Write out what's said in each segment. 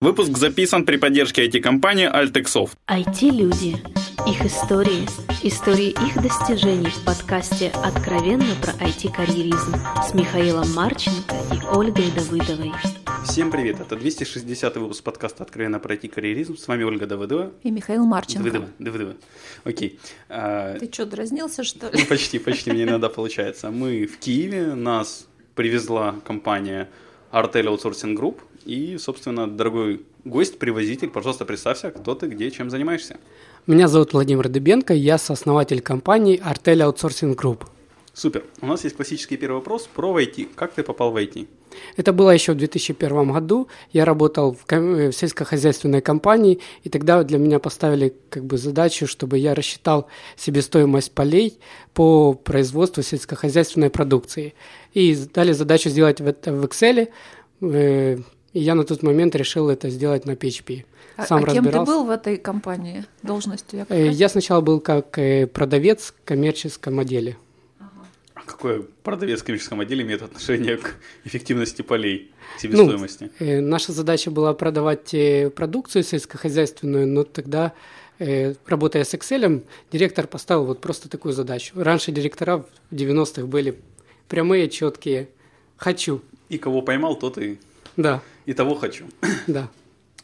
Выпуск записан при поддержке IT-компании Altexoft. IT-люди. Их истории. Истории их достижений в подкасте «Откровенно про IT-карьеризм» с Михаилом Марченко и Ольгой Давыдовой. Всем привет! Это 260 выпуск подкаста «Откровенно про IT-карьеризм». С вами Ольга Давыдова. И Михаил Марченко. Давыдова, Давыдова. Окей. А, Ты что, дразнился, что ли? Ну, почти, почти, мне иногда получается. Мы в Киеве, нас привезла компания Artel Outsourcing Group. И, собственно, дорогой гость, привозитель, пожалуйста, представься, кто ты, где, чем занимаешься. Меня зовут Владимир Дыбенко, я сооснователь компании Artel Outsourcing Group. Супер. У нас есть классический первый вопрос про IT. Как ты попал в IT? Это было еще в 2001 году. Я работал в, ком- в сельскохозяйственной компании, и тогда для меня поставили как бы задачу, чтобы я рассчитал себестоимость полей по производству сельскохозяйственной продукции. И дали задачу сделать это в Excel. э, И я на тот момент решил это сделать на PHP. А, а кем ты был в этой компании? Должностью? Э, Я сначала был как э, продавец в коммерческом отделе. А какое продавец в коммерческом отделе имеет отношение к эффективности полей, к себестоимости? Ну, э, наша задача была продавать продукцию сельскохозяйственную, но тогда, э, работая с Excel, директор поставил вот просто такую задачу. Раньше директора в 90-х были прямые, четкие. Хочу. И кого поймал, тот и, Да, и того хочу. да.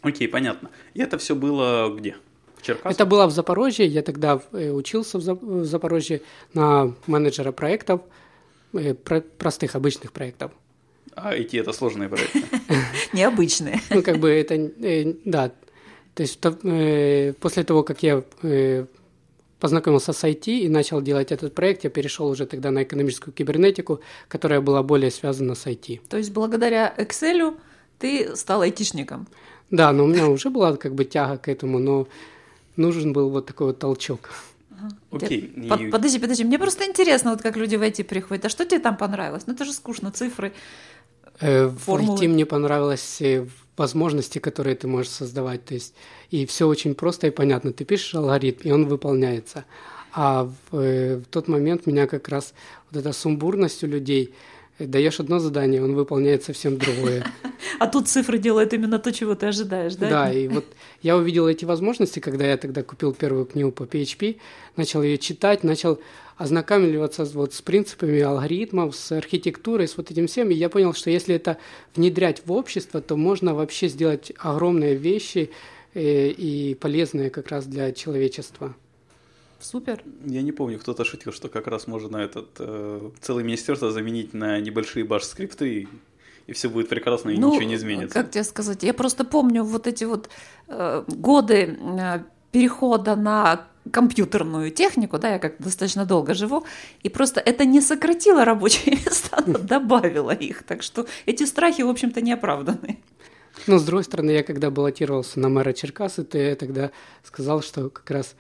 Окей, понятно. И это все было где? В Черкасах? Это было в Запорожье. Я тогда э, учился в Зап- в Запорожье на менеджера проектов, э, про- простых, обычных проектов. А IT это сложные проекты. Необычные. Ну, как бы это, э, да. То есть после того, как я познакомился с IT и начал делать этот проект, я перешел уже тогда на экономическую кибернетику, которая была более связана с IT. То есть благодаря Excel ты стал айтишником. Да, но у меня уже была как бы тяга к этому, но нужен был вот такой вот толчок. Окей. Под- и- Подожди, подожди, мне просто интересно, вот как люди в IT приходят. А что тебе там понравилось? Ну это же скучно, цифры. Э, В Формулы. IT мне понравилось э, возможности, которые ты можешь создавать. То есть, и все очень просто и понятно. Ты пишешь алгоритм, и он выполняется. А в, э, в тот момент меня как раз вот эта сумбурность у людей, даешь одно задание, он выполняет совсем другое. А тут цифры делают именно то, чего ты ожидаешь, да? Да, и вот я увидел эти возможности, когда я тогда купил первую книгу по PHP, начал ее читать, начал ознакомливаться вот с принципами алгоритмов, с архитектурой, с вот этим всем, и я понял, что если это внедрять в общество, то можно вообще сделать огромные вещи э, и полезные как раз для человечества. Супер. Я не помню, кто-то шутил, что как раз можно этот э, целое министерство заменить на небольшие баш-скрипты, и, и все будет прекрасно, и Ну, ничего не изменится. Как тебе сказать? Я просто помню вот эти вот э, годы э, перехода на компьютерную технику, да, я как достаточно долго живу, и просто это не сократило рабочие места, но добавило их. Так что эти страхи, в общем-то, не оправданы. Но, с другой стороны, я когда баллотировался на мэра Черкасы, то я тогда сказал, что как раз,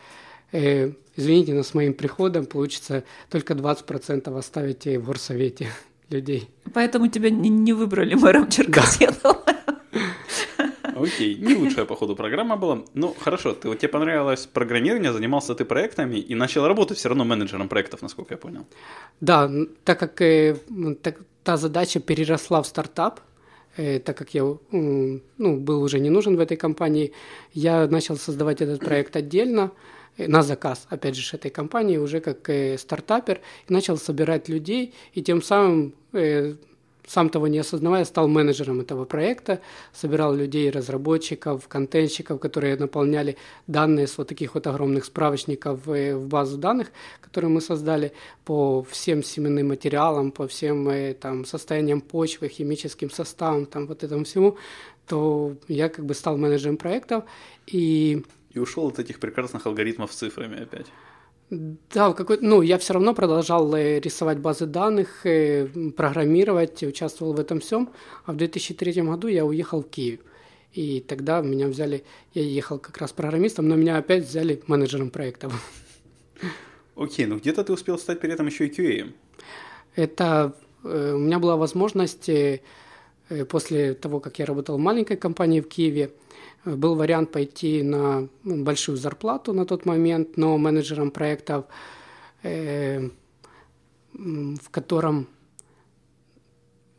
э, извините, но с моим приходом получится только 20% оставить в горсовете людей. Поэтому тебя не, не выбрали мэром Черкас, я думаю. Окей, не лучшая, походу, программа была. Ну, хорошо, ты, вот тебе понравилось программирование, занимался ты проектами и начал работать все равно менеджером проектов, насколько я понял. Да, так как э, так- та задача переросла в стартап, э, так как я м, ну, был уже не нужен в этой компании, я начал создавать этот проект отдельно, э, на заказ, опять же, этой компании, уже как стартапер, и начал собирать людей, и тем самым, э, сам того не осознавая, стал менеджером этого проекта, собирал людей, разработчиков, контентщиков, которые наполняли данные с вот таких вот огромных справочников э, в базу данных, которые мы создали по всем семенным материалам, по всем э, там состояниям почвы, химическим составам, там вот этому всему, то я как бы стал менеджером проектов, и И ушел от этих прекрасных алгоритмов с цифрами опять. да, какой ну, я все равно продолжал э, рисовать базы данных, э, программировать, участвовал в этом всем. А в 2003 году я уехал в Киев. И тогда меня взяли, я ехал как раз программистом, но меня опять взяли менеджером проектов. Окей, ну где-то ты успел стать при этом еще и QA. Это э, у меня была возможность после того, как я работал в маленькой компании в Киеве, э, был вариант пойти на большую зарплату на тот момент, но менеджером проектов, э, в котором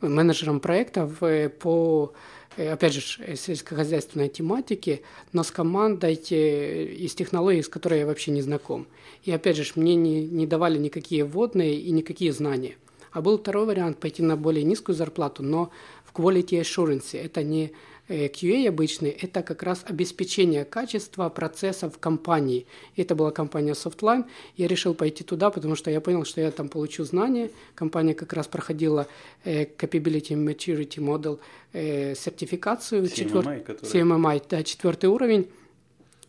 менеджером проектов э, по э, опять же, э, сельскохозяйственной тематики, но с командой из технологий, с которой я вообще не знаком. И опять же, мне не, не давали никакие вводные и никакие знания. А был второй вариант пойти на более низкую зарплату, но quality assurance. Это не Э, QA обычный – это как раз обеспечение качества процессов в компании. Это была компания Softline. Я решил пойти туда, потому что я понял, что я там получу знания. Компания как раз проходила э, Capability Maturity Model э, сертификацию. CMMI, четвер... который... CMMI, да, четвертый уровень.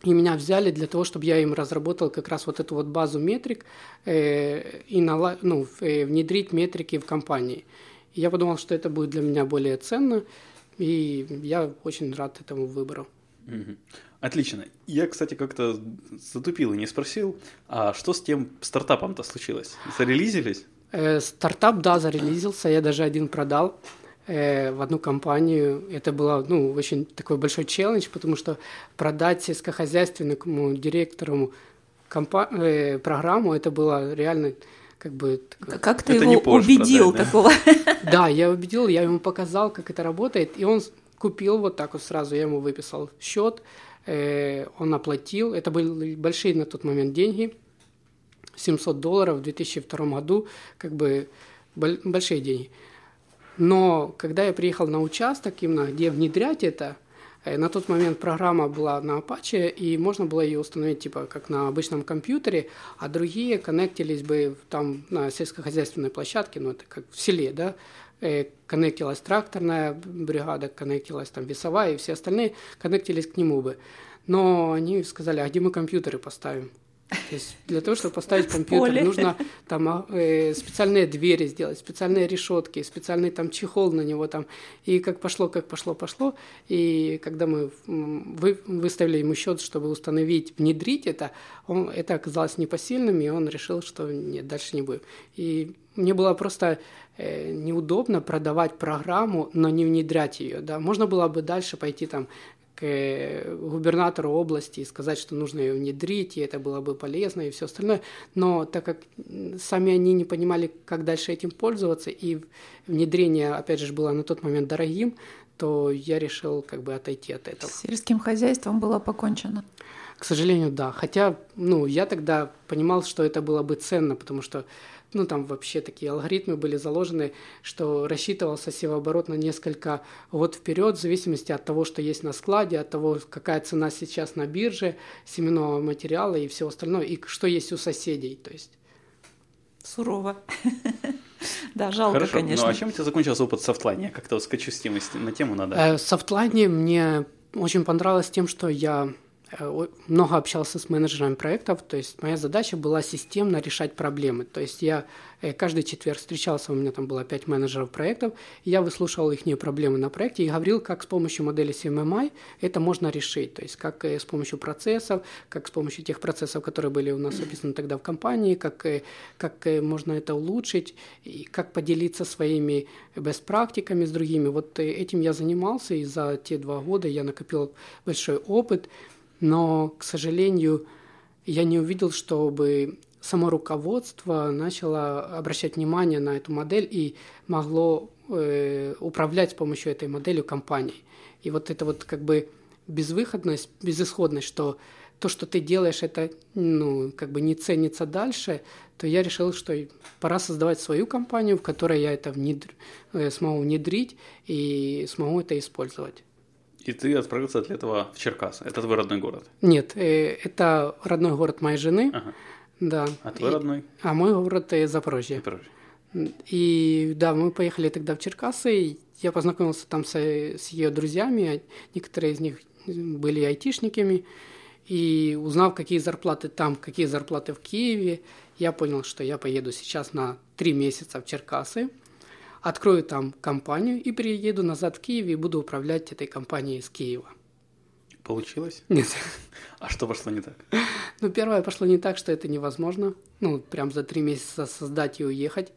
И меня взяли для того, чтобы я им разработал как раз вот эту вот базу метрик э, и нала... ну, э, внедрить метрики в компании. Я подумал, что это будет для меня более ценно. И я очень рад этому выбору. Отлично. Я, кстати, как-то затупил и не спросил, а что с тем стартапом-то случилось? Зарелизились? Э, стартап, да, зарелизился. Я даже один продал э, в одну компанию. Это было, ну, очень такой большой челлендж, потому что продать сельскохозяйственному директору компа- э, программу, это было реально как бы... Как ты это его убедил продать, такого? Да, я убедил, я ему показал, как это работает, и он купил вот так вот сразу, я ему выписал счет, э, он оплатил, это были большие на тот момент деньги, 700 долларов в 2002 году, как бы большие деньги. Но когда я приехал на участок, именно где внедрять это, на тот момент программа была на Apache, и можно было ее установить типа как на обычном компьютере, а другие коннектились бы там на сельскохозяйственной площадке, ну это как в селе, да, э, коннектилась тракторная бригада, коннектилась там весовая, и все остальные коннектились к нему бы. Но они сказали, а где мы компьютеры поставим? То есть для того, чтобы поставить компьютер, нужно там а, э, специальные двери сделать, специальные решетки, специальный там чехол на него там. И как пошло, как пошло, пошло. И когда мы вы, выставили ему счет, чтобы установить, внедрить это, он, это оказалось непосильным, и он решил, что нет, дальше не будет. И мне было просто э, неудобно продавать программу, но не внедрять ее. Да. Можно было бы дальше пойти там к э, губернатору области и сказать, что нужно ее внедрить, и это было бы полезно, и все остальное. Но так как сами они не понимали, как дальше этим пользоваться, и внедрение, опять же, было на тот момент дорогим, то я решил как бы отойти от этого. С сельским хозяйством было покончено? К сожалению, да. Хотя, ну, я тогда понимал, что это было бы ценно, потому что ну там вообще такие алгоритмы были заложены, что рассчитывался севооборот на несколько год вперед, в зависимости от того, что есть на складе, от того, какая цена сейчас на бирже, семенного материала и все остальное, и что есть у соседей. То есть сурово. Да, жалко, Хорошо. конечно. Ну а чем у тебя закончился опыт софтлайна? Я как-то скачу с темы на тему надо. Э, софтлайне мне очень понравилось тем, что я много общался с менеджерами проектов, то есть моя задача была системно решать проблемы. То есть я э, каждый четверг встречался, у меня там было пять менеджеров проектов, я выслушивал их проблемы на проекте и говорил, как с помощью модели CMMI это можно решить. То есть как э, с помощью процессов, как с помощью тех процессов, которые были у нас описаны тогда в компании, как, как можно это улучшить, и как поделиться своими best практиками с другими. Вот этим я занимался, и за те два года я накопил большой опыт – но, к сожалению, я не увидел, чтобы само руководство начало обращать внимание на эту модель и могло э, управлять с помощью этой модели компанией. И вот это вот как бы безвыходность, безысходность, что то, что ты делаешь, это ну, как бы не ценится дальше, то я решил, что пора создавать свою компанию, в которой я это внедр... Э, смогу внедрить и смогу это использовать. И ты отправился для этого в Черкас. Это твой родной город? Нет, э, это родной город моей жены. Ага. Да. А твой и, родной? А мой город э, Запорожье. Запорожье. И да, мы поехали тогда в Черкасы. И я познакомился там с, с ее друзьями. Некоторые из них были айтишниками. И узнав, какие зарплаты там, какие зарплаты в Киеве, я понял, что я поеду сейчас на три месяца в Черкасы открою там компанию и приеду назад в Киев и буду управлять этой компанией из Киева. Получилось? Нет. А что пошло не так? Ну, первое пошло не так, что это невозможно. Ну, прям за три месяца создать и уехать.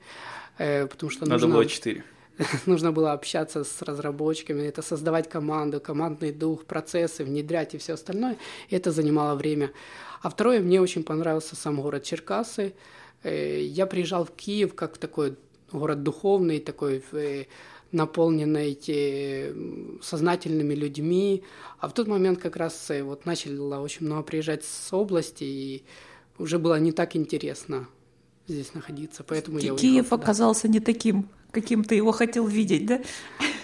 Э, потому что Надо нужно... было четыре. нужно было общаться с разработчиками, это создавать команду, командный дух, процессы, внедрять и все остальное. И это занимало время. А второе, мне очень понравился сам город Черкасы. Э, я приезжал в Киев как такой город духовный, такой, э, наполненной э, сознательными людьми. А в тот момент как раз э, вот начало очень много приезжать с области, и уже было не так интересно здесь находиться, поэтому Ки- я уехал Киев туда. оказался не таким, каким ты его хотел видеть, да?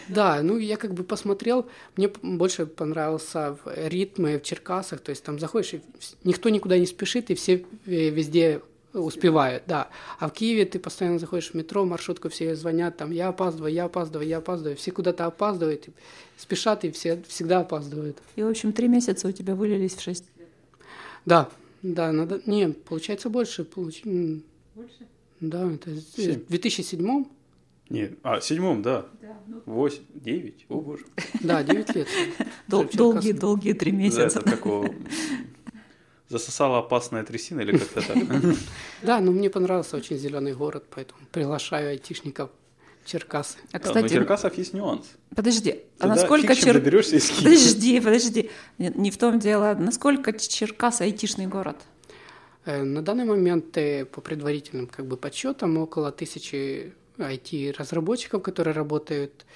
Да, ну я как бы посмотрел, мне больше понравился в- ритм в Черкасах, то есть там заходишь, и никто никуда не спешит, и все э, везде успевают, да. А в Киеве ты постоянно заходишь в метро, маршрутку, все звонят, там, я опаздываю, я опаздываю, я опаздываю, все куда-то опаздывают, спешат, и все всегда опаздывают. И, в общем, три месяца у тебя вылились в шесть. Да, да, надо, не, получается больше, получ... м, Да, это Семь. в 2007 Не, а, седьмом, да. Восемь, девять, о боже. да, 9 лет. Долгие, долгие три месяца. это какого... Засосала опасная трясина или как-то так? Да, но мне понравился очень зеленый город, поэтому приглашаю айтишников Черкасы. А, Да, но у кстати, Черкасов есть нюанс. подожди, а насколько Чер... Подожди, подожди. Не, в том дело. Насколько Черкас айтишный город? Э, На данный момент, э, по предварительным как бы подсчетам, около тысячи IT-разработчиков, которые работают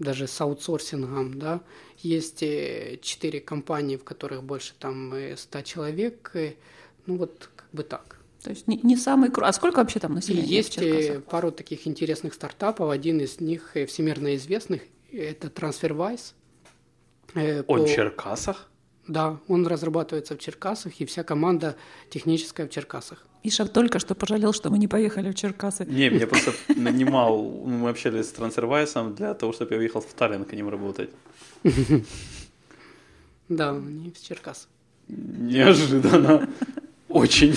даже с аутсорсингом, да. Есть э, четыре компании, в которых больше там э, 100 человек, э, ну вот как бы так. То есть не, не самый кру- А сколько вообще там населения в есть э, пару таких интересных стартапов. Один из них всемирно известных – это TransferWise. Э, О по- Черкасах? Да, он разрабатывается в Черкасах, и вся команда техническая в Черкасах. Миша только что пожалел, что мы не поехали в Черкасы. Не, меня просто нанимал, ну, мы общались с Трансервайсом для того, чтобы я уехал в Таллин к ним работать. Да, они в Черкасах. Неожиданно. Очень.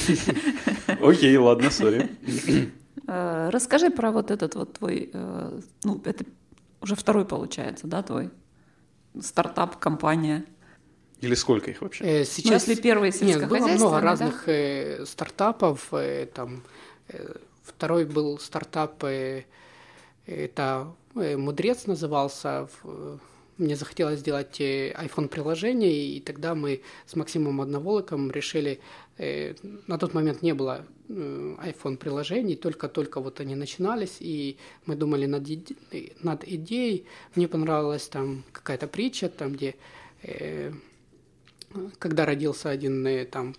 Окей, ладно, сори. Э, Расскажи про вот этот вот твой, э, ну, это уже второй получается, да, твой стартап, компания. Или сколько их вообще? Э, Сейчас если первый Нет, было много да? разных э, стартапов. э, там, э, второй был стартап, э, это э, Мудрец назывался. В- Мне захотелось сделать iPhone-приложение, и тогда мы с Максимом Одноволоком решили, э, на тот момент не было э, iPhone-приложений, только-только вот они начинались, и мы думали над, иде- над идеей. Мне понравилась там какая-то притча, там, где э, когда родился один э, там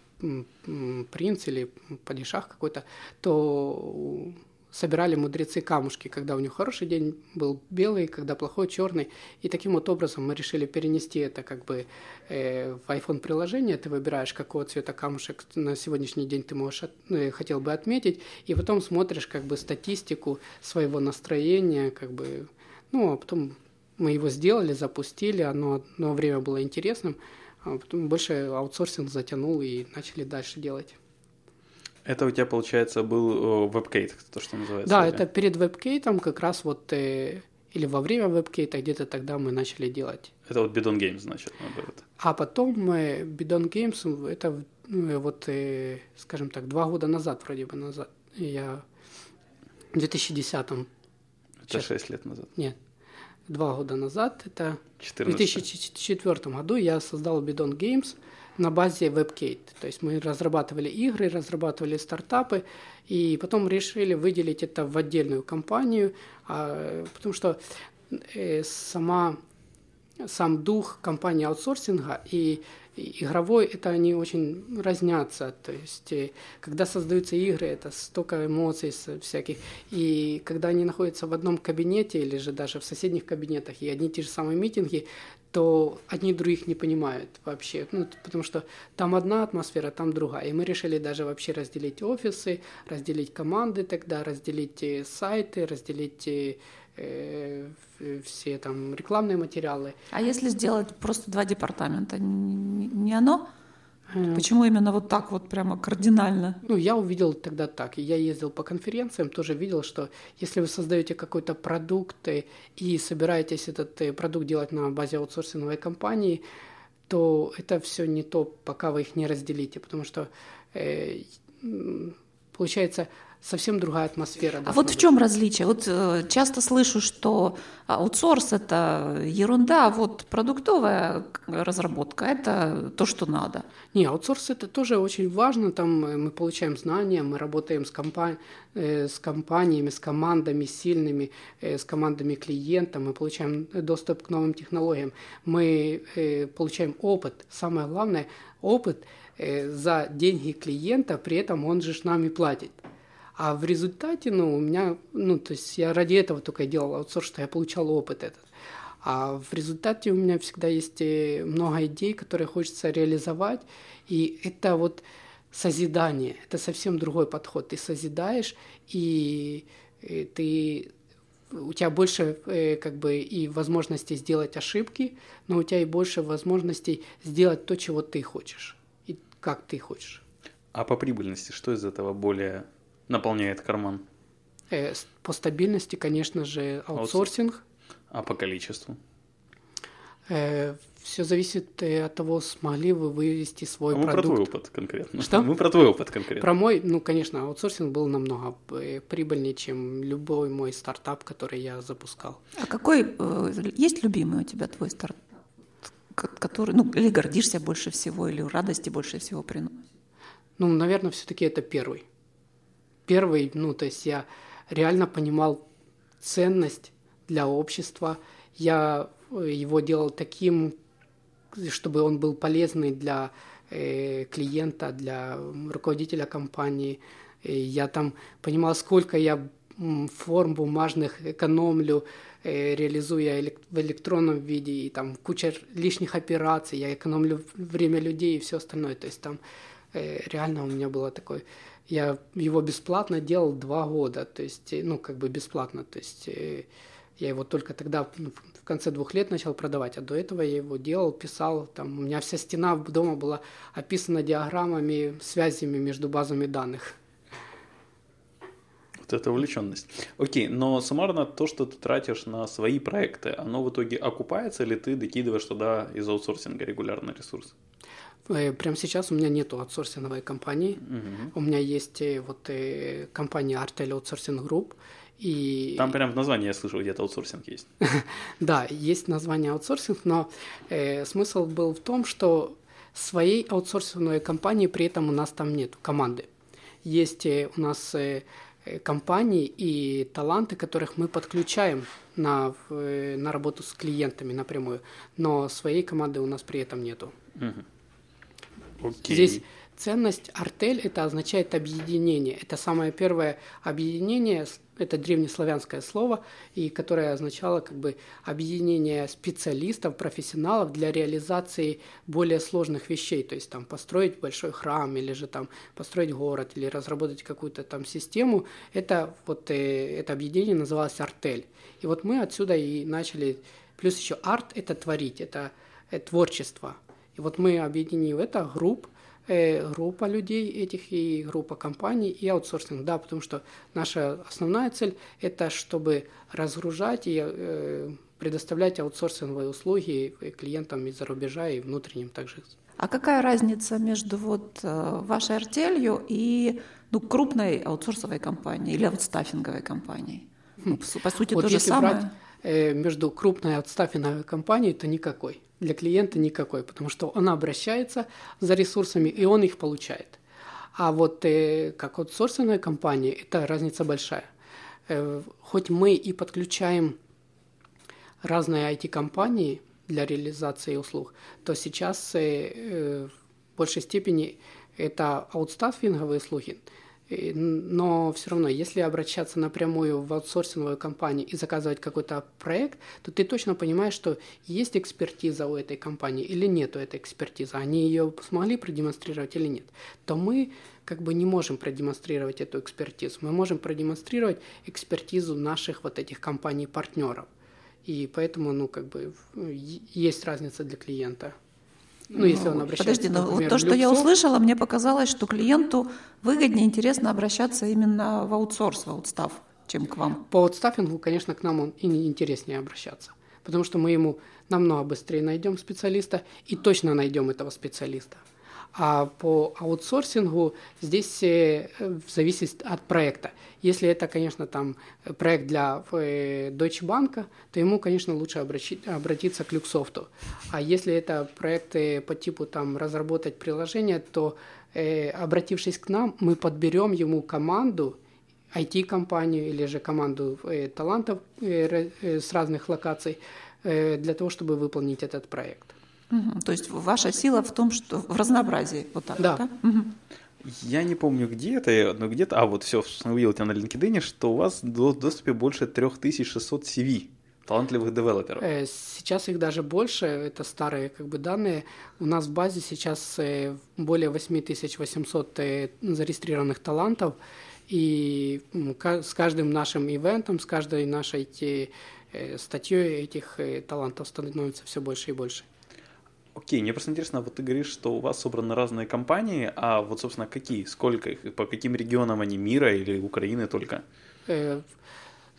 принц или падишах какой-то, то собирали мудрецы камушки, когда у них хороший день был белый, когда плохой черный. И таким вот образом мы решили перенести это как бы э, в iPhone приложение. Ты выбираешь, какого цвета камушек на сегодняшний день ты можешь от- э, хотел бы отметить, и потом смотришь как бы статистику своего настроения, как бы, ну, а потом мы его сделали, запустили, оно одно время было интересным, а потом больше аутсорсинг затянул и начали дальше делать. Это у тебя, получается, был э, вебкейт, то, что называется. Да, или? это перед вебкейтом как раз вот, э, или во время вебкейта, где-то тогда мы начали делать. Это вот Bidon Games, значит, наоборот. А потом мы, Bidon Games, это ну, вот, э, скажем так, два года назад, вроде бы назад, я в 2010 Это Сейчас. 6 лет назад. нет, два года назад, это В 14. 2004 году я создал Bidon Games на базе WebKate. То есть мы разрабатывали игры, разрабатывали стартапы, и потом решили выделить это в отдельную компанию, а, потому что э, сама, сам дух компании аутсорсинга и игровой, это они очень разнятся. То есть, э, когда создаются игры, это столько эмоций всяких. И когда они находятся в одном кабинете или же даже в соседних кабинетах, и одни и те же самые митинги, то одни других не понимают вообще. Ну, потому что там одна атмосфера, там другая. И мы решили даже вообще разделить офисы, разделить команды тогда, разделить э, сайты, разделить э, все там рекламные материалы. А если сделать просто два департамента, не, оно? Э, Почему именно вот так вот прямо кардинально? Ну, я увидел тогда так. Я ездил по конференциям, тоже видел, что если вы создаете какой-то продукт э, и собираетесь этот э, продукт делать на базе аутсорсинговой компании, то это все не то, пока вы их не разделите, потому что э, получается совсем другая атмосфера. А вот в чем различие? Вот э, часто слышу, что аутсорс это ерунда, а вот продуктовая разработка это то, что надо. Не, аутсорс это тоже очень важно. Там э, мы получаем знания, мы работаем с, компа- э, с компаниями, с командами сильными, э, с командами клиента, мы получаем доступ к новым технологиям, мы э, получаем опыт. Самое главное, опыт э, за деньги клиента, при этом он же с нами платит. А в результате, ну, у меня, ну, то есть я ради этого только делал аутсорс, что я получал опыт этот. А в результате у меня всегда есть э, много идей, которые хочется реализовать. И это вот созидание, это совсем другой подход. Ты созидаешь, и, и э, ты у тебя больше э, как бы и возможностей сделать ошибки, но у тебя и больше возможностей сделать то, чего ты хочешь и как ты хочешь. А по прибыльности что из этого более наполняет карман? Э, по стабильности, конечно же, аутсорсинг. А по количеству? Э, все зависит э, от того, смогли вы вывести свой а мы продукт. про твой опыт конкретно. Что? Мы про твой опыт конкретно. Про мой, ну, конечно, аутсорсинг был намного э, прибыльнее, чем любой мой стартап, который я запускал. А какой э, есть любимый у тебя твой стартап, который, ну, или гордишься больше всего, или радости больше всего приносит? Ну, наверное, все-таки это первый. Первый, ну, то есть я реально понимал ценность для общества. Я э, его делал таким, чтобы он был полезный для э, клиента, для руководителя компании. И я там понимал, сколько я форм бумажных экономлю, э, реализуя в электронном виде, и там куча лишних операций, я экономлю время людей и все остальное. То есть там э, реально у меня было такой я его бесплатно делал два года, то есть, э, ну, как бы бесплатно, то есть э, я его только тогда ну, в конце двух лет начал продавать, а до этого я его делал, писал, там у меня вся стена дома была описана диаграммами, связями между базами данных. Вот это увлеченность. Окей, но суммарно то, что ты тратишь на свои проекты, оно в итоге окупается или ты докидываешь туда из аутсорсинга регулярный ресурс? Э, прямо сейчас у меня нету аутсорсинговой компании. Угу. У меня есть э, вот э, компания Artel Outsourcing Group. И... Там прям в названии я слышал, где-то аутсорсинг есть. да, есть название аутсорсинг, но э, смысл был в том, что своей аутсорсинговой компании при этом у нас там нет команды. Есть э, у нас э, компании и таланты, которых мы подключаем на, э, на работу с клиентами напрямую, но своей команды у нас при этом нету. Угу. Окей. Здесь ценность артель это означает объединение. Это самое первое объединение, это древнеславянское слово, и которое означало как бы объединение специалистов, профессионалов для реализации более сложных вещей, то есть там построить большой храм или же там построить город или разработать какую-то там систему. Это вот э, это объединение называлось артель. И вот мы отсюда и начали. Плюс еще арт это творить, это, это творчество. И вот мы, объединив это, групп, э, группа людей этих и группа компаний и аутсорсинг, да, потому что наша основная цель – это чтобы разгружать и э, предоставлять аутсорсинговые услуги клиентам из-за рубежа и внутренним также. А какая разница между вот э, вашей артелью и ну, крупной аутсорсовой компанией или аутстаффинговой компанией? Ну, по сути, вот то же самое. Брать, э, между крупной аутстаффинговой компанией, то никакой для клиента никакой, потому что он обращается за ресурсами, и он их получает. А вот э, как аутсорсинговая компания, это разница большая. Э, хоть мы и подключаем разные IT-компании для реализации услуг, то сейчас э, э, в большей степени это аутстаффинговые услуги – но все равно, если обращаться напрямую в аутсорсинговую компанию и заказывать какой-то проект, то ты точно понимаешь, что есть экспертиза у этой компании или нет у этой экспертизы, они ее смогли продемонстрировать или нет, то мы как бы не можем продемонстрировать эту экспертизу. Мы можем продемонстрировать экспертизу наших вот этих компаний-партнеров. И поэтому, ну, как бы есть разница для клиента. Ну, если он обращается, Подожди, но например, вот то, что я услышала, мне показалось, что клиенту выгоднее, интересно обращаться именно в аутсорс, в аутстав, чем к вам. По аутстаффингу, конечно, к нам он и интереснее обращаться, потому что мы ему намного быстрее найдем специалиста и точно найдем этого специалиста. А по аутсорсингу здесь э, зависит от проекта. Если это, конечно, там проект для э, Deutsche Bank, то ему, конечно, лучше обратиться к Люксофту. А если это проекты по типу там разработать приложение, то э, обратившись к нам, мы подберем ему команду, IT-компанию или же команду э, талантов э, э, с разных локаций э, для того, чтобы выполнить этот проект. Угу. То есть ваша сила в том, что в разнообразии. Вот так, да. да? Угу. Я не помню где это, но где-то, а вот все, увидел тебя на LinkedIn, что у вас в доступе больше 3600 CV талантливых девелоперов. Э, сейчас их даже больше, это старые как бы данные. У нас в базе сейчас э, более 8800 э, зарегистрированных талантов, и с каждым нашим ивентом, с каждой нашей статьей этих талантов становится все больше и больше. Окей, мне просто интересно, вот ты говоришь, что у вас собраны разные компании, а вот, собственно, какие, сколько их, по каким регионам они мира или Украины только? Э,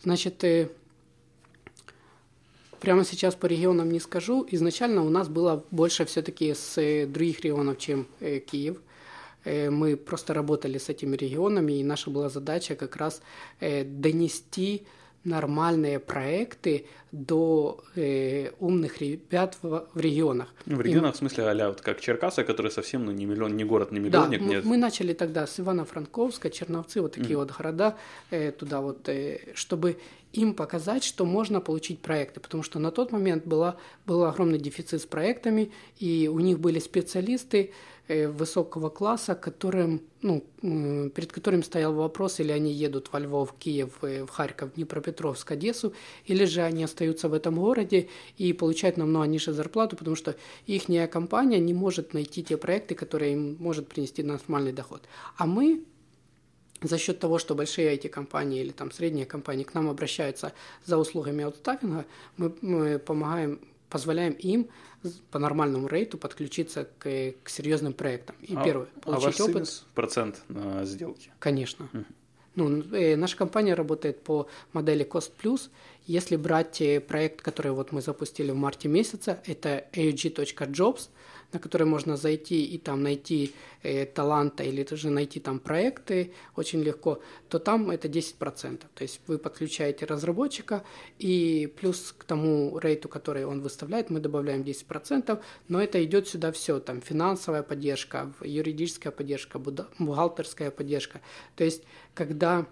значит, э, прямо сейчас по регионам не скажу. Изначально у нас было больше все-таки с э, других регионов, чем Киев. Мы просто работали с этими регионами, и наша была задача как раз донести нормальные проекты до э, умных ребят в, в регионах. В регионах, И, в смысле, а вот как Черкасы, которые совсем ну, не миллион, не город, не миллионник. Да, нет. Мы, мы начали тогда с Ивано-Франковска, Черновцы, вот такие mm. вот города, э, туда вот, э, чтобы им показать, что можно получить проекты, потому что на тот момент была, был огромный дефицит с проектами, и у них были специалисты, высокого класса, которым, ну, перед которым стоял вопрос, или они едут во Львов, Киев, э, в Харьков, Днепропетровск, Одессу, или же они остаются в этом городе и получают намного ниже зарплату, потому что их компания не может найти те проекты, которые им может принести нормальный доход. А мы за счет того, что большие IT-компании или там средние компании к нам обращаются за услугами аутстаффинга, мы, мы помогаем позволяем им по нормальному рейту подключиться к, к серьезным проектам. И а, первое, получить а ваш опыт. процент на сделки? Конечно. Угу. Ну, э, наша компания работает по модели Cost Plus. Если брать э, проект, который вот мы запустили в марте месяце, это aug.jobs, на который можно зайти и там найти э, таланта или даже найти там проекты очень легко, то там это 10%. То есть вы подключаете разработчика и плюс к тому рейту, который он выставляет, мы добавляем 10%, но это идет сюда все, там финансовая поддержка, юридическая поддержка, бухгалтерская поддержка. То есть когда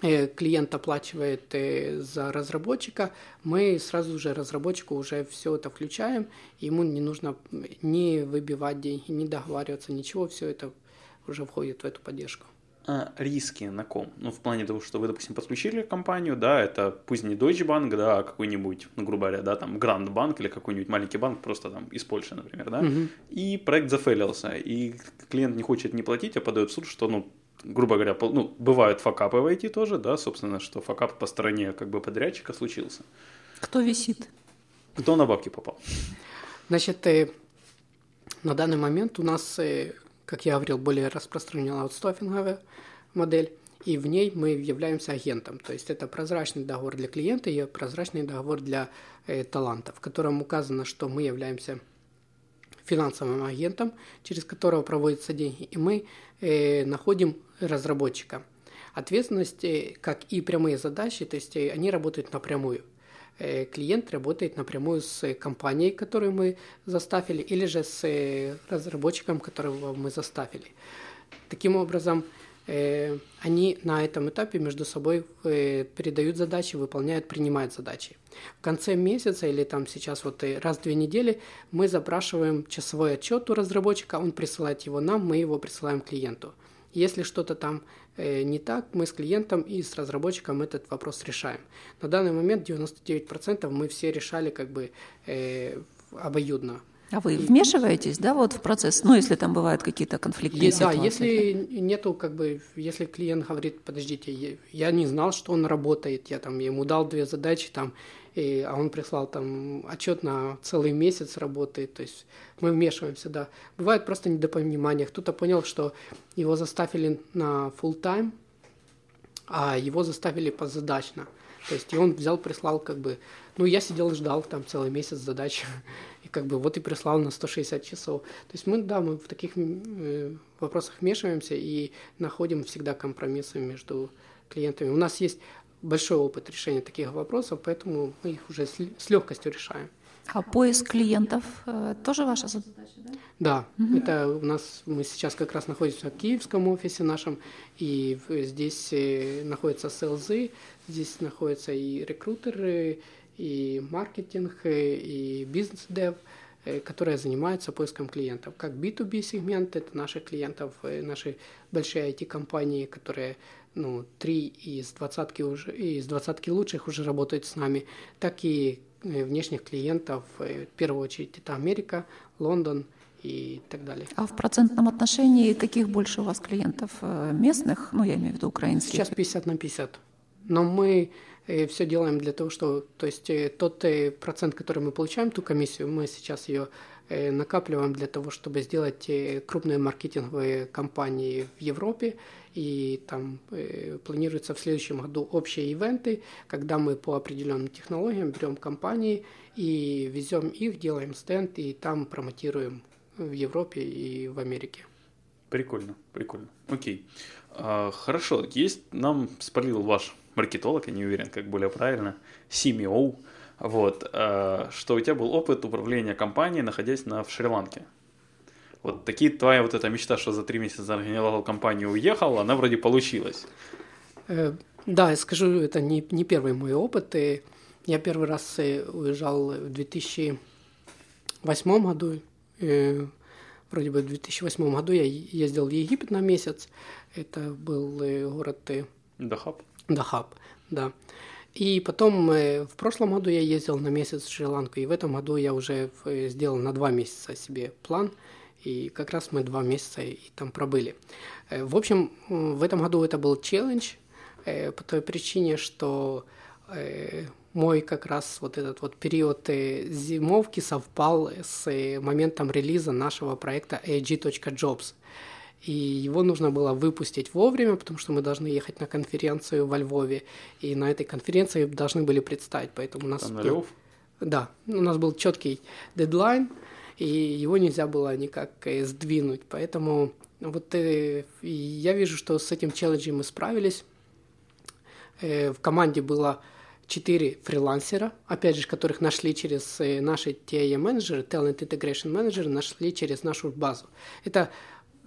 клиент оплачивает э, за разработчика, мы сразу же разработчику уже все это включаем, ему не нужно не выбивать деньги, не договариваться, ничего, все это уже входит в эту поддержку. А риски на ком? Ну, в плане того, что вы, допустим, подключили компанию, да, это пусть не Deutsche Bank, да, а какой-нибудь, ну, грубо говоря, да, там, Grand Bank или какой-нибудь маленький банк, просто там из Польши, например, да, угу. и проект зафейлился, и клиент не хочет не платить, а подает в суд, что, ну, грубо говоря, ну, бывают факапы в IT тоже, да, собственно, что факап по стороне как бы подрядчика случился. Кто висит? Кто на бабки попал? Значит, э, на данный момент у нас, э, как я говорил, более распространена аутстофинговая модель, и в ней мы являемся агентом. То есть это прозрачный договор для клиента и прозрачный договор для э, таланта, в котором указано, что мы являемся финансовым агентом, через которого проводятся деньги, и мы э, находим разработчика. Ответственность, э, как и прямые задачи, то есть э, они работают напрямую. Э, клиент работает напрямую с компанией, которую мы заставили, или же с разработчиком, которого мы заставили. Таким образом, они на этом этапе между собой передают задачи, выполняют, принимают задачи. В конце месяца или там сейчас вот раз в две недели мы запрашиваем часовой отчет у разработчика, он присылает его нам, мы его присылаем клиенту. Если что-то там не так, мы с клиентом и с разработчиком этот вопрос решаем. На данный момент 99% мы все решали как бы обоюдно. А вы вмешиваетесь, да, вот в процесс, ну, если там бывают какие-то конфликтные Есть, ситуации? Да, если нету, как бы, если клиент говорит, подождите, я не знал, что он работает, я там ему дал две задачи, там, и, а он прислал там отчет на целый месяц работает, то есть мы вмешиваемся, да. Бывает просто недопонимание, кто-то понял, что его заставили на full time, а его заставили позадачно. То есть и он взял, прислал как бы, ну я сидел ждал там целый месяц задачи, и как бы вот и прислал на 160 часов. То есть мы, да, мы в таких э, вопросах вмешиваемся и находим всегда компромиссы между клиентами. У нас есть большой опыт решения таких вопросов, поэтому мы их уже с, легкостью решаем. А поиск клиентов э, тоже ваша задача, да? Да, угу. это у нас мы сейчас как раз находимся в киевском офисе нашем, и здесь э, находятся селзы, здесь находятся и рекрутеры, и маркетинг, э, и бизнес-дев, э, которые занимаются поиском клиентов. Как B2B сегмент, это наших клиентов, наши большие IT-компании, которые ну, три из двадцатки уже из двадцатки лучших уже работают с нами, так и внешних клиентов, в первую очередь это Америка, Лондон и так далее. А в процентном отношении каких больше у вас клиентов местных, ну я имею в виду украинских? Сейчас 50 на 50. Но мы все делаем для того, что, то есть э, тот э, процент, который мы получаем, ту комиссию, мы сейчас ее э, накапливаем для того, чтобы сделать крупные маркетинговые кампании в Европе. И там планируется в следующем году общие ивенты, когда мы по определенным технологиям берем компании и везем их, делаем стенд и там промотируем в Европе и в Америке. Прикольно, прикольно. Окей. А, хорошо, есть, нам спалил ваш маркетолог, я не уверен, как более правильно, CMO, вот, э, что у тебя был опыт управления компанией, находясь на, в Шри-Ланке. Вот такие твоя вот эта мечта, что за три месяца организовал компанию, уехал, она вроде получилась. Э, да, я скажу, это не, не первый мой опыт. И я первый раз э, уезжал в 2008 году. И вроде бы в 2008 году я ездил в Египет на месяц. Это был город Дахаб. Дахаб, да. И потом э, в прошлом году я ездил на месяц в Шри-Ланку, и в этом году я уже э, сделал на два месяца себе план, и как раз мы два месяца и там пробыли. Э, в общем, в этом году это был челлендж по той причине, что мой как раз вот этот вот период зимовки совпал с моментом релиза нашего проекта ag.jobs и его нужно было выпустить вовремя, потому что мы должны ехать на конференцию во Львове, и на этой конференции должны были представить, поэтому у нас... Там был... Да, у нас был четкий дедлайн, и его нельзя было никак э, сдвинуть, поэтому вот э, я вижу, что с этим челленджем мы справились. Э, в команде было четыре фрилансера, опять же, которых нашли через наши TIA-менеджеры, Talent Integration Manager, нашли через нашу базу. Это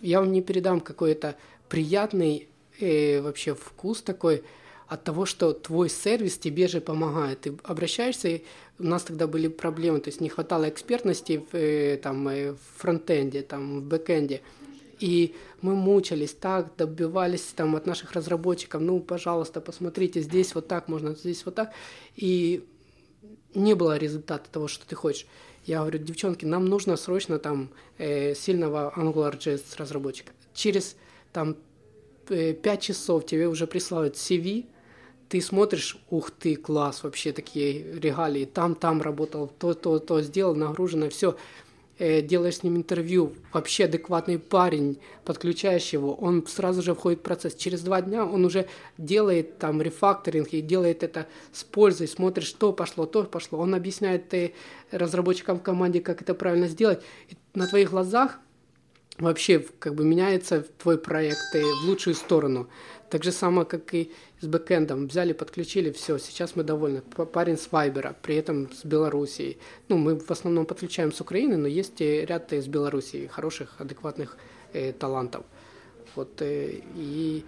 я вам не передам какой-то приятный э, вообще вкус такой от того, что твой сервис тебе же помогает. Ты обращаешься, и у нас тогда были проблемы, то есть не хватало экспертности в, э, там, э, в фронтенде, там, в бэкенде. И мы мучились так, добивались там от наших разработчиков, ну, пожалуйста, посмотрите, здесь вот так можно, здесь вот так. И не было результата того, что ты хочешь. Я говорю, девчонки, нам нужно срочно там э, сильного AngularJS разработчика. Через там э, 5 часов тебе уже присылают CV, ты смотришь, ух ты, класс, вообще такие регалии, там, там работал, то, то, то сделал, нагружено, все. Э, делаешь с ним интервью, вообще адекватный парень, подключаешь его, он сразу же входит в процесс. Через два дня он уже делает там рефакторинг и делает это с пользой, смотришь, что пошло, то пошло. Он объясняет э, разработчикам в команде, как это правильно сделать. И на твоих глазах вообще как бы меняется твой проект э, в лучшую сторону. Так же самое, как и с бэкэндом. Взяли, подключили, все, сейчас мы довольны. Парень с Вайбера, при этом с Белоруссией. Ну, мы в основном подключаем с Украины, но есть и ряд из Белоруссии хороших, адекватных э, талантов. Вот, э, и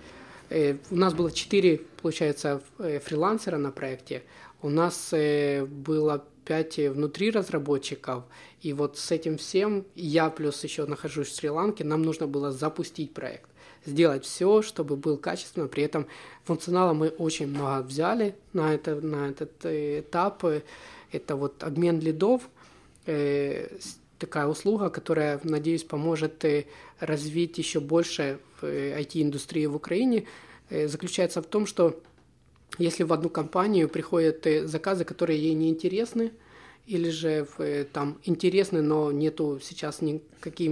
э, у нас было четыре, получается, э, фрилансера на проекте. У нас э, было пять внутри разработчиков, и вот с этим всем я плюс еще нахожусь в Шри-Ланке, нам нужно было запустить проект сделать все, чтобы был качественно. При этом функционала мы очень много взяли на, это, на этот э, этап. Это вот обмен лидов, э, такая услуга, которая, надеюсь, поможет э, развить еще больше IT-индустрии в Украине, заключается в том, что если в одну компанию приходят заказы, которые ей не интересны, или же э, там интересны, но нету сейчас никаких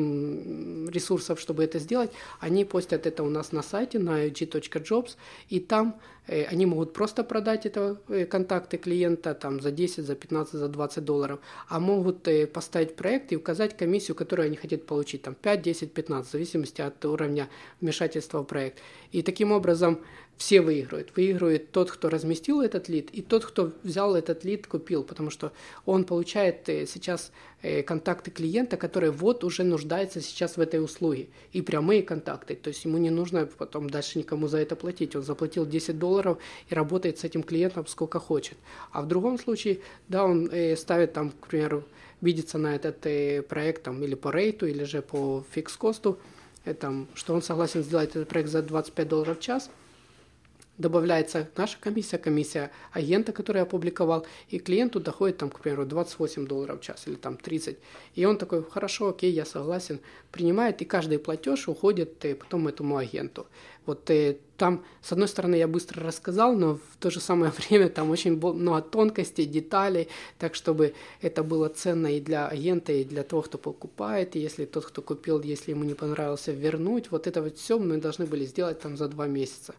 ресурсов, чтобы это сделать, они постят это у нас на сайте на ug.jobs, и там э, они могут просто продать это э, контакты клиента там за 10, за 15, за 20 долларов, а могут поставить проект и указать комиссию, которую они хотят получить, там 5, 10, 15, в зависимости от уровня вмешательства в проект. И таким образом все выигрывают. Выигрывает тот, кто разместил этот лид, и тот, кто взял этот лид, купил, потому что он получает э, сейчас э, контакты клиента, который вот уже нуждается сейчас в этой услуге, и прямые контакты, то есть ему не нужно потом дальше никому за это платить, он заплатил 10 долларов и работает с этим клиентом сколько хочет. А в другом случае, да, он э, ставит там, к примеру, видится на этот проект там, или по рейту, или же по фикс-косту, там, что он согласен сделать этот проект за 25 долларов в час – добавляется наша комиссия, комиссия агента, который опубликовал, и клиенту доходит, там, к примеру, 28 долларов в час или там 30. И он такой, хорошо, окей, я согласен, принимает, и каждый платеж уходит э, потом этому агенту. Вот э, там, с одной стороны, я быстро рассказал, но в то же самое время там очень много тонкостей, деталей, так чтобы это было ценно и для агента, и для того, кто покупает, и если тот, кто купил, если ему не понравился, вернуть. Вот это вот все мы должны были сделать там за два месяца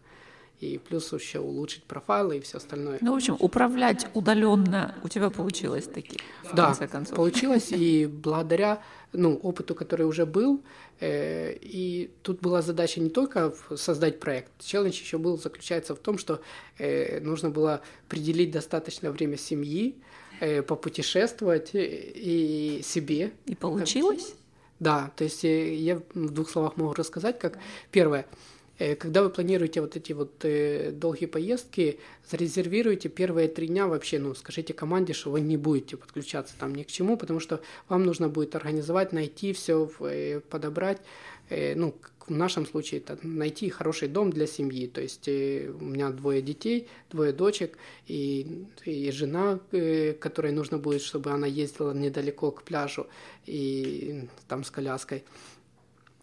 и плюс еще улучшить профайлы и все остальное. Ну, в общем, управлять удаленно у тебя получилось таки, в да, конце концов. получилось, и благодаря ну, опыту, который уже был, э, и тут была задача не только создать проект, челлендж еще был, заключается в том, что э, нужно было определить достаточно время семьи, э, попутешествовать и себе. И получилось? Да, то есть э, я в двух словах могу рассказать, как первое – Э, когда вы планируете вот эти вот э, долгие поездки, зарезервируйте первые три дня вообще, ну, скажите команде, что вы не будете подключаться там ни к чему, потому что вам нужно будет организовать, найти все, э, подобрать, э, ну, в нашем случае это найти хороший дом для семьи. То есть э, у меня двое детей, двое дочек и, и жена, э, которой нужно будет, чтобы она ездила недалеко к пляжу и там с коляской.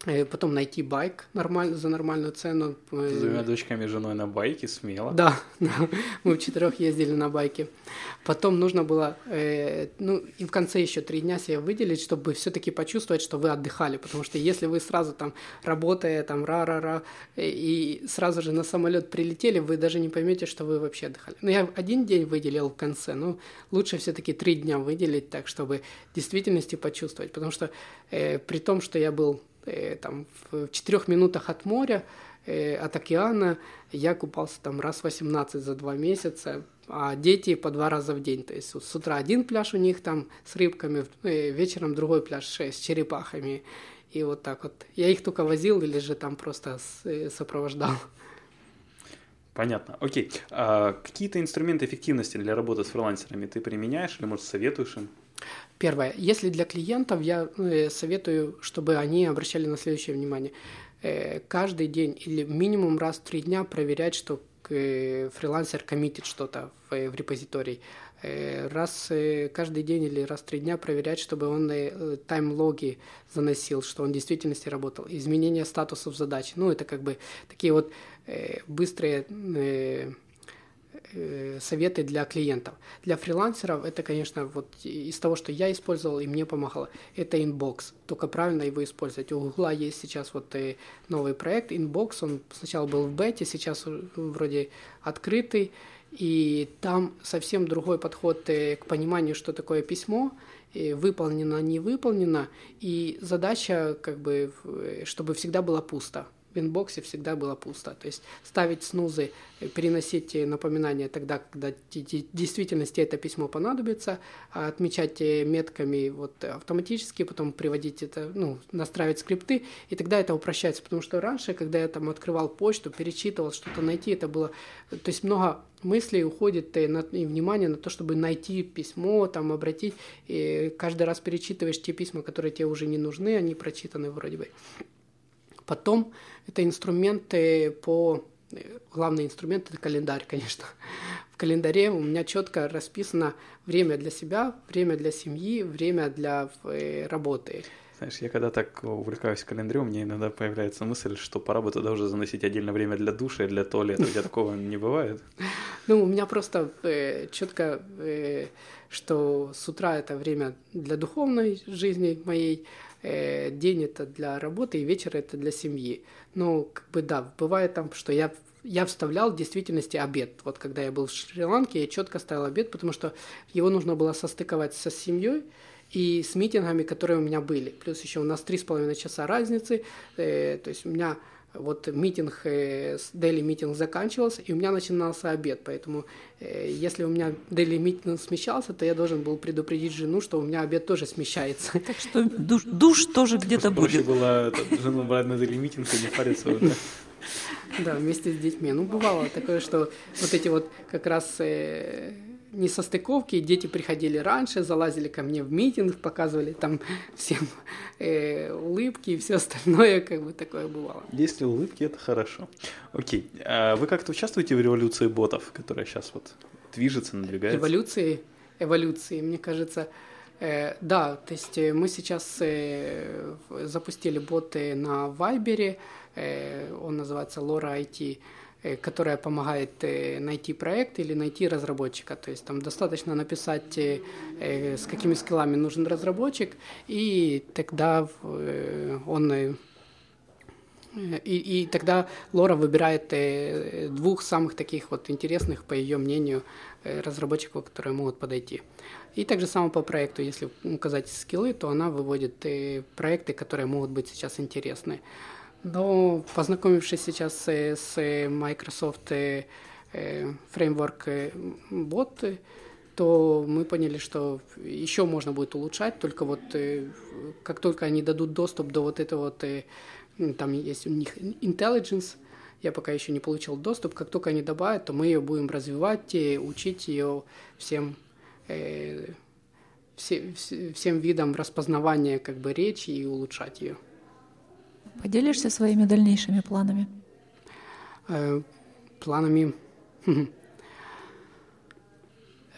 Э, потом найти байк нормаль, за нормальную цену. Э, с двумя дочками и женой на байке, смело. Да, мы в четырех ездили на байке. Потом нужно было, э, ну и в конце еще три дня себе выделить, чтобы все-таки почувствовать, что вы отдыхали. Потому что если вы сразу там работая, там ра-ра-ра, э, и сразу же на самолет прилетели, вы даже не поймете, что вы вообще отдыхали. Ну я один день выделил в конце, но лучше все-таки три дня выделить так, чтобы в действительности почувствовать. Потому что э, при том, что я был Э, там, в четырех минутах от моря, э, от океана, я купался там раз 18 за два месяца, а дети по два раза в день. То есть с утра один пляж у них там с рыбками, э, вечером другой пляж с черепахами. И вот так вот. Я их только возил или же там просто сопровождал. Понятно. Окей. А какие-то инструменты эффективности для работы с фрилансерами ты применяешь или, может, советуешь им? Первое. Если для клиентов, я э, советую, чтобы они обращали на следующее внимание. Э, каждый день или минимум раз в три дня проверять, что э, фрилансер коммитит что-то в, в репозиторий. Раз каждый день или раз в три дня проверять, чтобы он тайм-логи заносил, что он в действительности работал. Изменение статусов задач. Ну, это как бы такие вот быстрые советы для клиентов. Для фрилансеров это, конечно, вот из того, что я использовал и мне помогало, это Inbox. Только правильно его использовать. У Гугла есть сейчас вот э, новый проект Inbox. Он сначала был в бете, сейчас вроде открытый. И там совсем другой подход э, к пониманию, что такое письмо, выполнено, не выполнено. И задача, как бы, чтобы всегда было пусто в инбоксе всегда было пусто. То есть ставить снузы, э, переносить напоминания тогда, когда в действительности это письмо понадобится, а отмечать метками вот автоматически, потом приводить это, ну, настраивать скрипты, и тогда это упрощается. Потому что раньше, когда я там открывал почту, перечитывал, что-то найти, это было... То есть много мыслей уходит и, на, и внимание на то, чтобы найти письмо, там обратить, и каждый раз перечитываешь те письма, которые тебе уже не нужны, они прочитаны вроде бы. Потом это инструменты по... Главный инструмент – это календарь, конечно. В календаре у меня четко расписано время для себя, время для семьи, время для э, работы. Знаешь, я когда так увлекаюсь календарем, мне иногда появляется мысль, что пора бы туда уже заносить отдельное время для душа и для туалета. У тебя такого не бывает? Ну, у меня просто э, четко, э, что с утра это время для духовной жизни моей, э, день это для работы, и вечер это для семьи. Ну, как бы да, бывает там, что я я вставлял в действительности обед. Вот когда я был в Шри-Ланке, я четко ставил обед, потому что его нужно было состыковать со семьей и с митингами, которые у меня были. Плюс еще у нас три с половиной часа разницы. Э, то есть у меня вот митинг, э, daily митинг заканчивался, и у меня начинался обед, поэтому э, если у меня daily митинг смещался, то я должен был предупредить жену, что у меня обед тоже смещается. Так что душ, душ тоже где-то будет. Было жену брать на daily митинг и не париться уже. Да, вместе с детьми. Ну, бывало такое, что вот эти вот как раз э, несостыковки, дети приходили раньше, залазили ко мне в митинг, показывали там всем э, улыбки и все остальное, как бы такое бывало. Если улыбки, это хорошо. Окей. А вы как-то участвуете в революции ботов, которая сейчас вот движется, надвигается? Эволюции, эволюции, мне кажется, э, да, то есть э, мы сейчас э, запустили боты на Вайбере, э, он называется Lora IT, которая помогает э, найти проект или найти разработчика. То есть там достаточно написать, э, э, с какими скиллами нужен разработчик, и тогда э, он э, и, и тогда Лора выбирает э, двух самых таких вот интересных, по ее мнению, э, разработчиков, которые могут подойти. И также само по проекту, если указать скиллы, то она выводит э, проекты, которые могут быть сейчас интересны. Но познакомившись сейчас э, с Microsoft э, э, Framework э, Bot, то мы поняли, что еще можно будет улучшать, только вот э, как только они дадут доступ до вот этого вот э, там есть у них intelligence, я пока еще не получил доступ, как только они добавят, то мы ее будем развивать и учить ее всем, э, все, всем видам распознавания как бы речи и улучшать ее. Поделишься своими дальнейшими планами? Э, планами...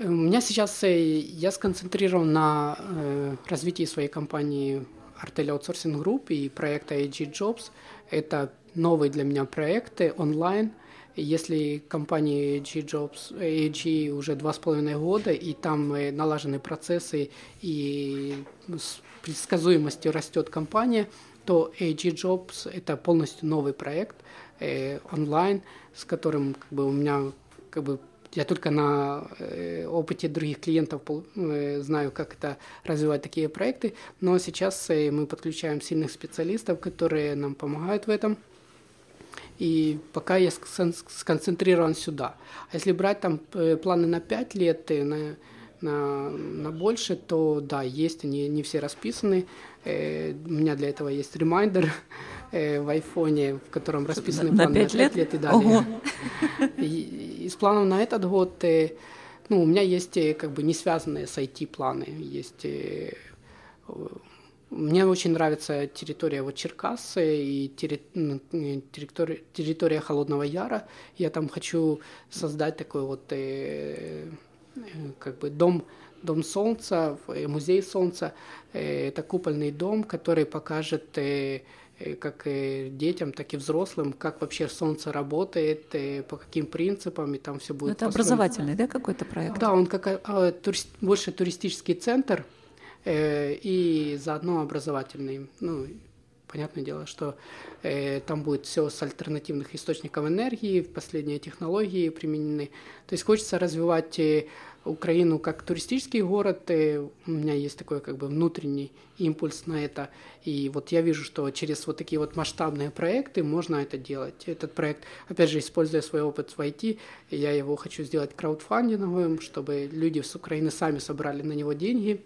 У меня сейчас э, я сконцентрирован на э, развитии своей компании Artel Outsourcing Group и проекта AG Jobs. Это новые для меня проекты онлайн. Если компании AG Jobs, AG уже два с половиной года, и там э, налажены процессы, и с предсказуемостью растет компания, то AG Jobs – это полностью новый проект э, онлайн, с которым как бы, у меня как бы, я только на э, опыте других клиентов э, знаю, как это развивать такие проекты, но сейчас э, мы подключаем сильных специалистов, которые нам помогают в этом. И пока я сконцентрирован сюда. А если брать там планы на 5 лет, э, на, на, на больше, то да, есть, они не все расписаны. Э, у меня для этого есть ремайдер э, в айфоне, в котором расписаны на, планы на 5 лет? лет и далее. И, из планов на этот год, э, ну, у меня есть как бы не связанные с IT планы. Есть мне очень нравится территория вот Черкассы и территория, территория Холодного Яра. Я там хочу создать такой вот как бы дом Дом Солнца, э, Музей Солнца. Э, это купольный дом, который покажет э, как детям, так и взрослым, как вообще Солнце работает, по каким принципам, и там все будет. Это построено. образовательный, да, какой-то проект? Да, он как а, турист, больше туристический центр и заодно образовательный. Ну, понятное дело, что э, там будет все с альтернативных источников энергии, последние технологии применены. То есть хочется развивать Украину как туристический город, и у меня есть такой как бы внутренний импульс на это. И вот я вижу, что через вот такие вот масштабные проекты можно это делать. Этот проект, опять же, используя свой опыт в IT, я его хочу сделать краудфандинговым, чтобы люди с Украины сами собрали на него деньги,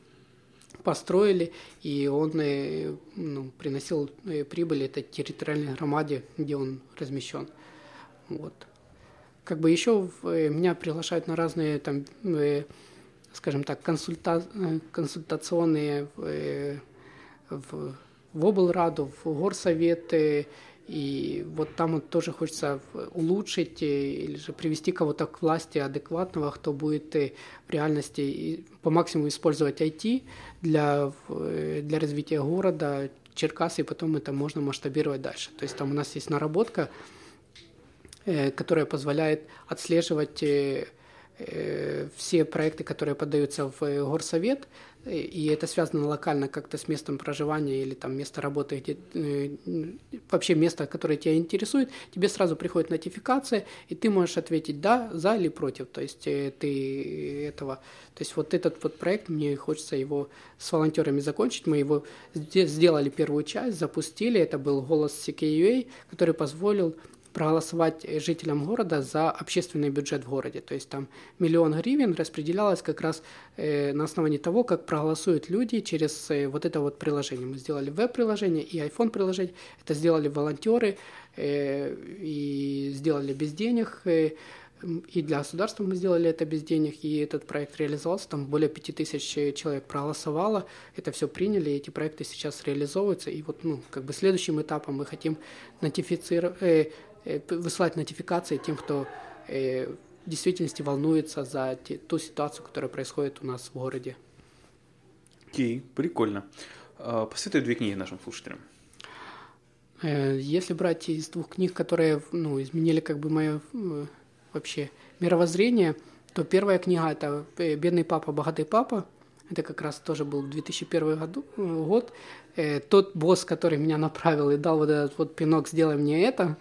построили, и он э, ну, приносил э, прибыль этой территориальной громаде, где он размещен. Вот как бы еще э, меня приглашают на разные там, скажем так, консульта, консультационные в, в облраду, в горсоветы, и вот там вот тоже хочется улучшить или же привести кого-то к власти адекватного, кто будет в реальности по максимуму использовать IT для, для развития города, Черкасы, и потом это можно масштабировать дальше. То есть там у нас есть наработка, э, которая позволяет отслеживать э, э, все проекты, которые поддаются в горсовет, и это связано локально как-то с местом проживания или там место работы, где вообще место, которое тебя интересует, тебе сразу приходит нотификация, и ты можешь ответить да, за или против. То есть ты этого, то есть вот этот вот проект мне хочется его с волонтерами закончить. Мы его сделали первую часть, запустили. Это был голос CKUA, который позволил проголосовать жителям города за общественный бюджет в городе. То есть там миллион гривен распределялось как раз э, на основании того, как проголосуют люди через э, вот это вот приложение. Мы сделали веб-приложение и iPhone-приложение. Это сделали волонтеры э, и сделали без денег. Э, и для государства мы сделали это без денег, и этот проект реализовался, там более 5000 человек проголосовало, это все приняли, и эти проекты сейчас реализовываются, и вот, ну, как бы следующим этапом мы хотим нотифицировать, э, Э, высылать нотификации тем, кто э, в действительности волнуется за ту ситуацию, которая происходит у нас в городе. Окей, okay, прикольно. А, посоветуй две книги нашим слушателям. Э, если брать из двух книг, которые ну, изменили как бы мое вообще мировоззрение, то первая книга это «Бедный папа, богатый папа». Это как раз тоже был 2001 году, год. Тот босс, который меня направил и дал вот этот вот пинок «Сделай мне это»,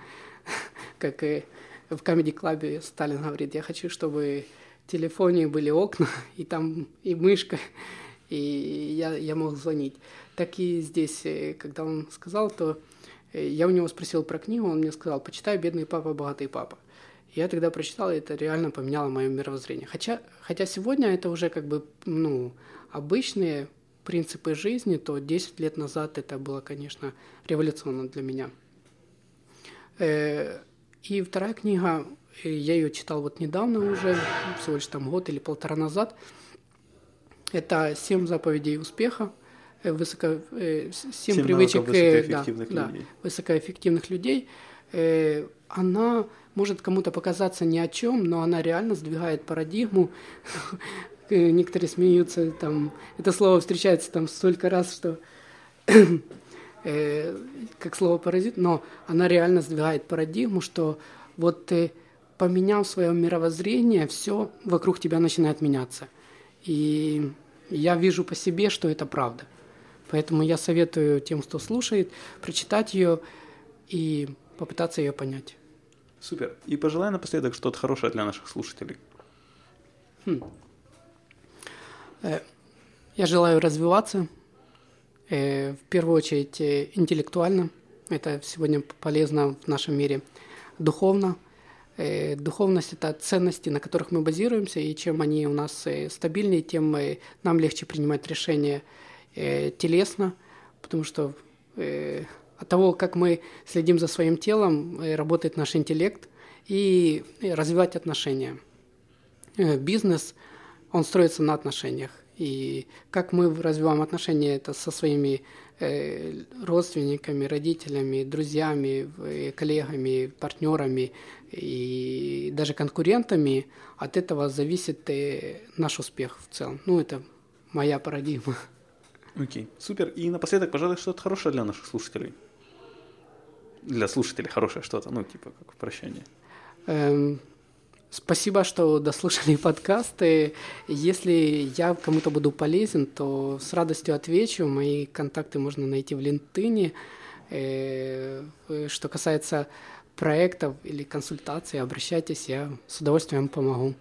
как и в Club Сталин говорит, я хочу, чтобы в телефоне были окна, и там и мышка, и я, я мог звонить. Так и здесь, э, когда он сказал, то э, я у него спросил про книгу, он мне сказал, почитай «Бедный папа, богатый папа». Я тогда прочитал, и это реально поменяло мое мировоззрение. Хотя, хотя сегодня это уже как бы, ну, обычные принципы жизни, то 10 лет назад это было, конечно, революционно для меня. Э, и вторая книга, э, я ее читал вот недавно уже, всего лишь там год или полтора назад. Это «Семь заповедей успеха», э, высоко, семь, семь привычек высокоэффективных, да, людей. Да, высокоэффективных людей. Она может кому-то показаться ни о чем, но она реально сдвигает парадигму. Некоторые смеются, там, это слово встречается там столько раз, что э, как слово паразит, но она реально сдвигает парадигму, что вот ты поменял свое мировоззрение, все вокруг тебя начинает меняться. И я вижу по себе, что это правда. Поэтому я советую тем, кто слушает, прочитать ее и попытаться ее понять. Супер. И пожелай напоследок что-то хорошее для наших слушателей. Хм. Э, я желаю развиваться, в первую очередь э, интеллектуально, это сегодня полезно в нашем мире, духовно. Э, духовность – это ценности, на которых мы базируемся, и чем они у нас стабильнее, тем нам легче принимать решения телесно, потому что от того, как мы следим за своим телом, работает наш интеллект, и развивать отношения. Бизнес, он строится на отношениях. И как мы развиваем отношения это со своими э, родственниками, родителями, друзьями, э, коллегами, партнерами и даже конкурентами, от этого зависит э, наш успех в целом. Ну, это моя парадигма. Окей, okay. супер. И напоследок, пожалуй, что-то хорошее для наших слушателей. Для слушателей хорошее что-то, ну, типа как прощание. Эм, Спасибо, что дослушали подкасты. Если я кому-то буду полезен, то с радостью отвечу. Мои контакты можно найти в LinkedIn. Э, что касается проектов или консультаций, обращайтесь, я с удовольствием помогу.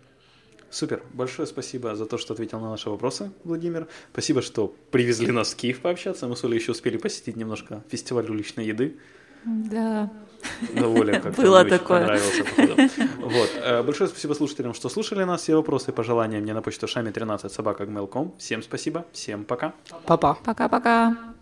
Супер. Большое спасибо за то, что ответил на наши вопросы, Владимир. Спасибо, что привезли нас в Киев пообщаться. Мы с Олей еще успели посетить немножко фестиваль уличной еды. Да. Довольно как Было такое. понравился, Вот. Э, большое спасибо слушателям, что слушали нас. Все вопросы и пожелания мне на почту шами 13 собака Всем спасибо, всем пока. Пока. Пока-пока.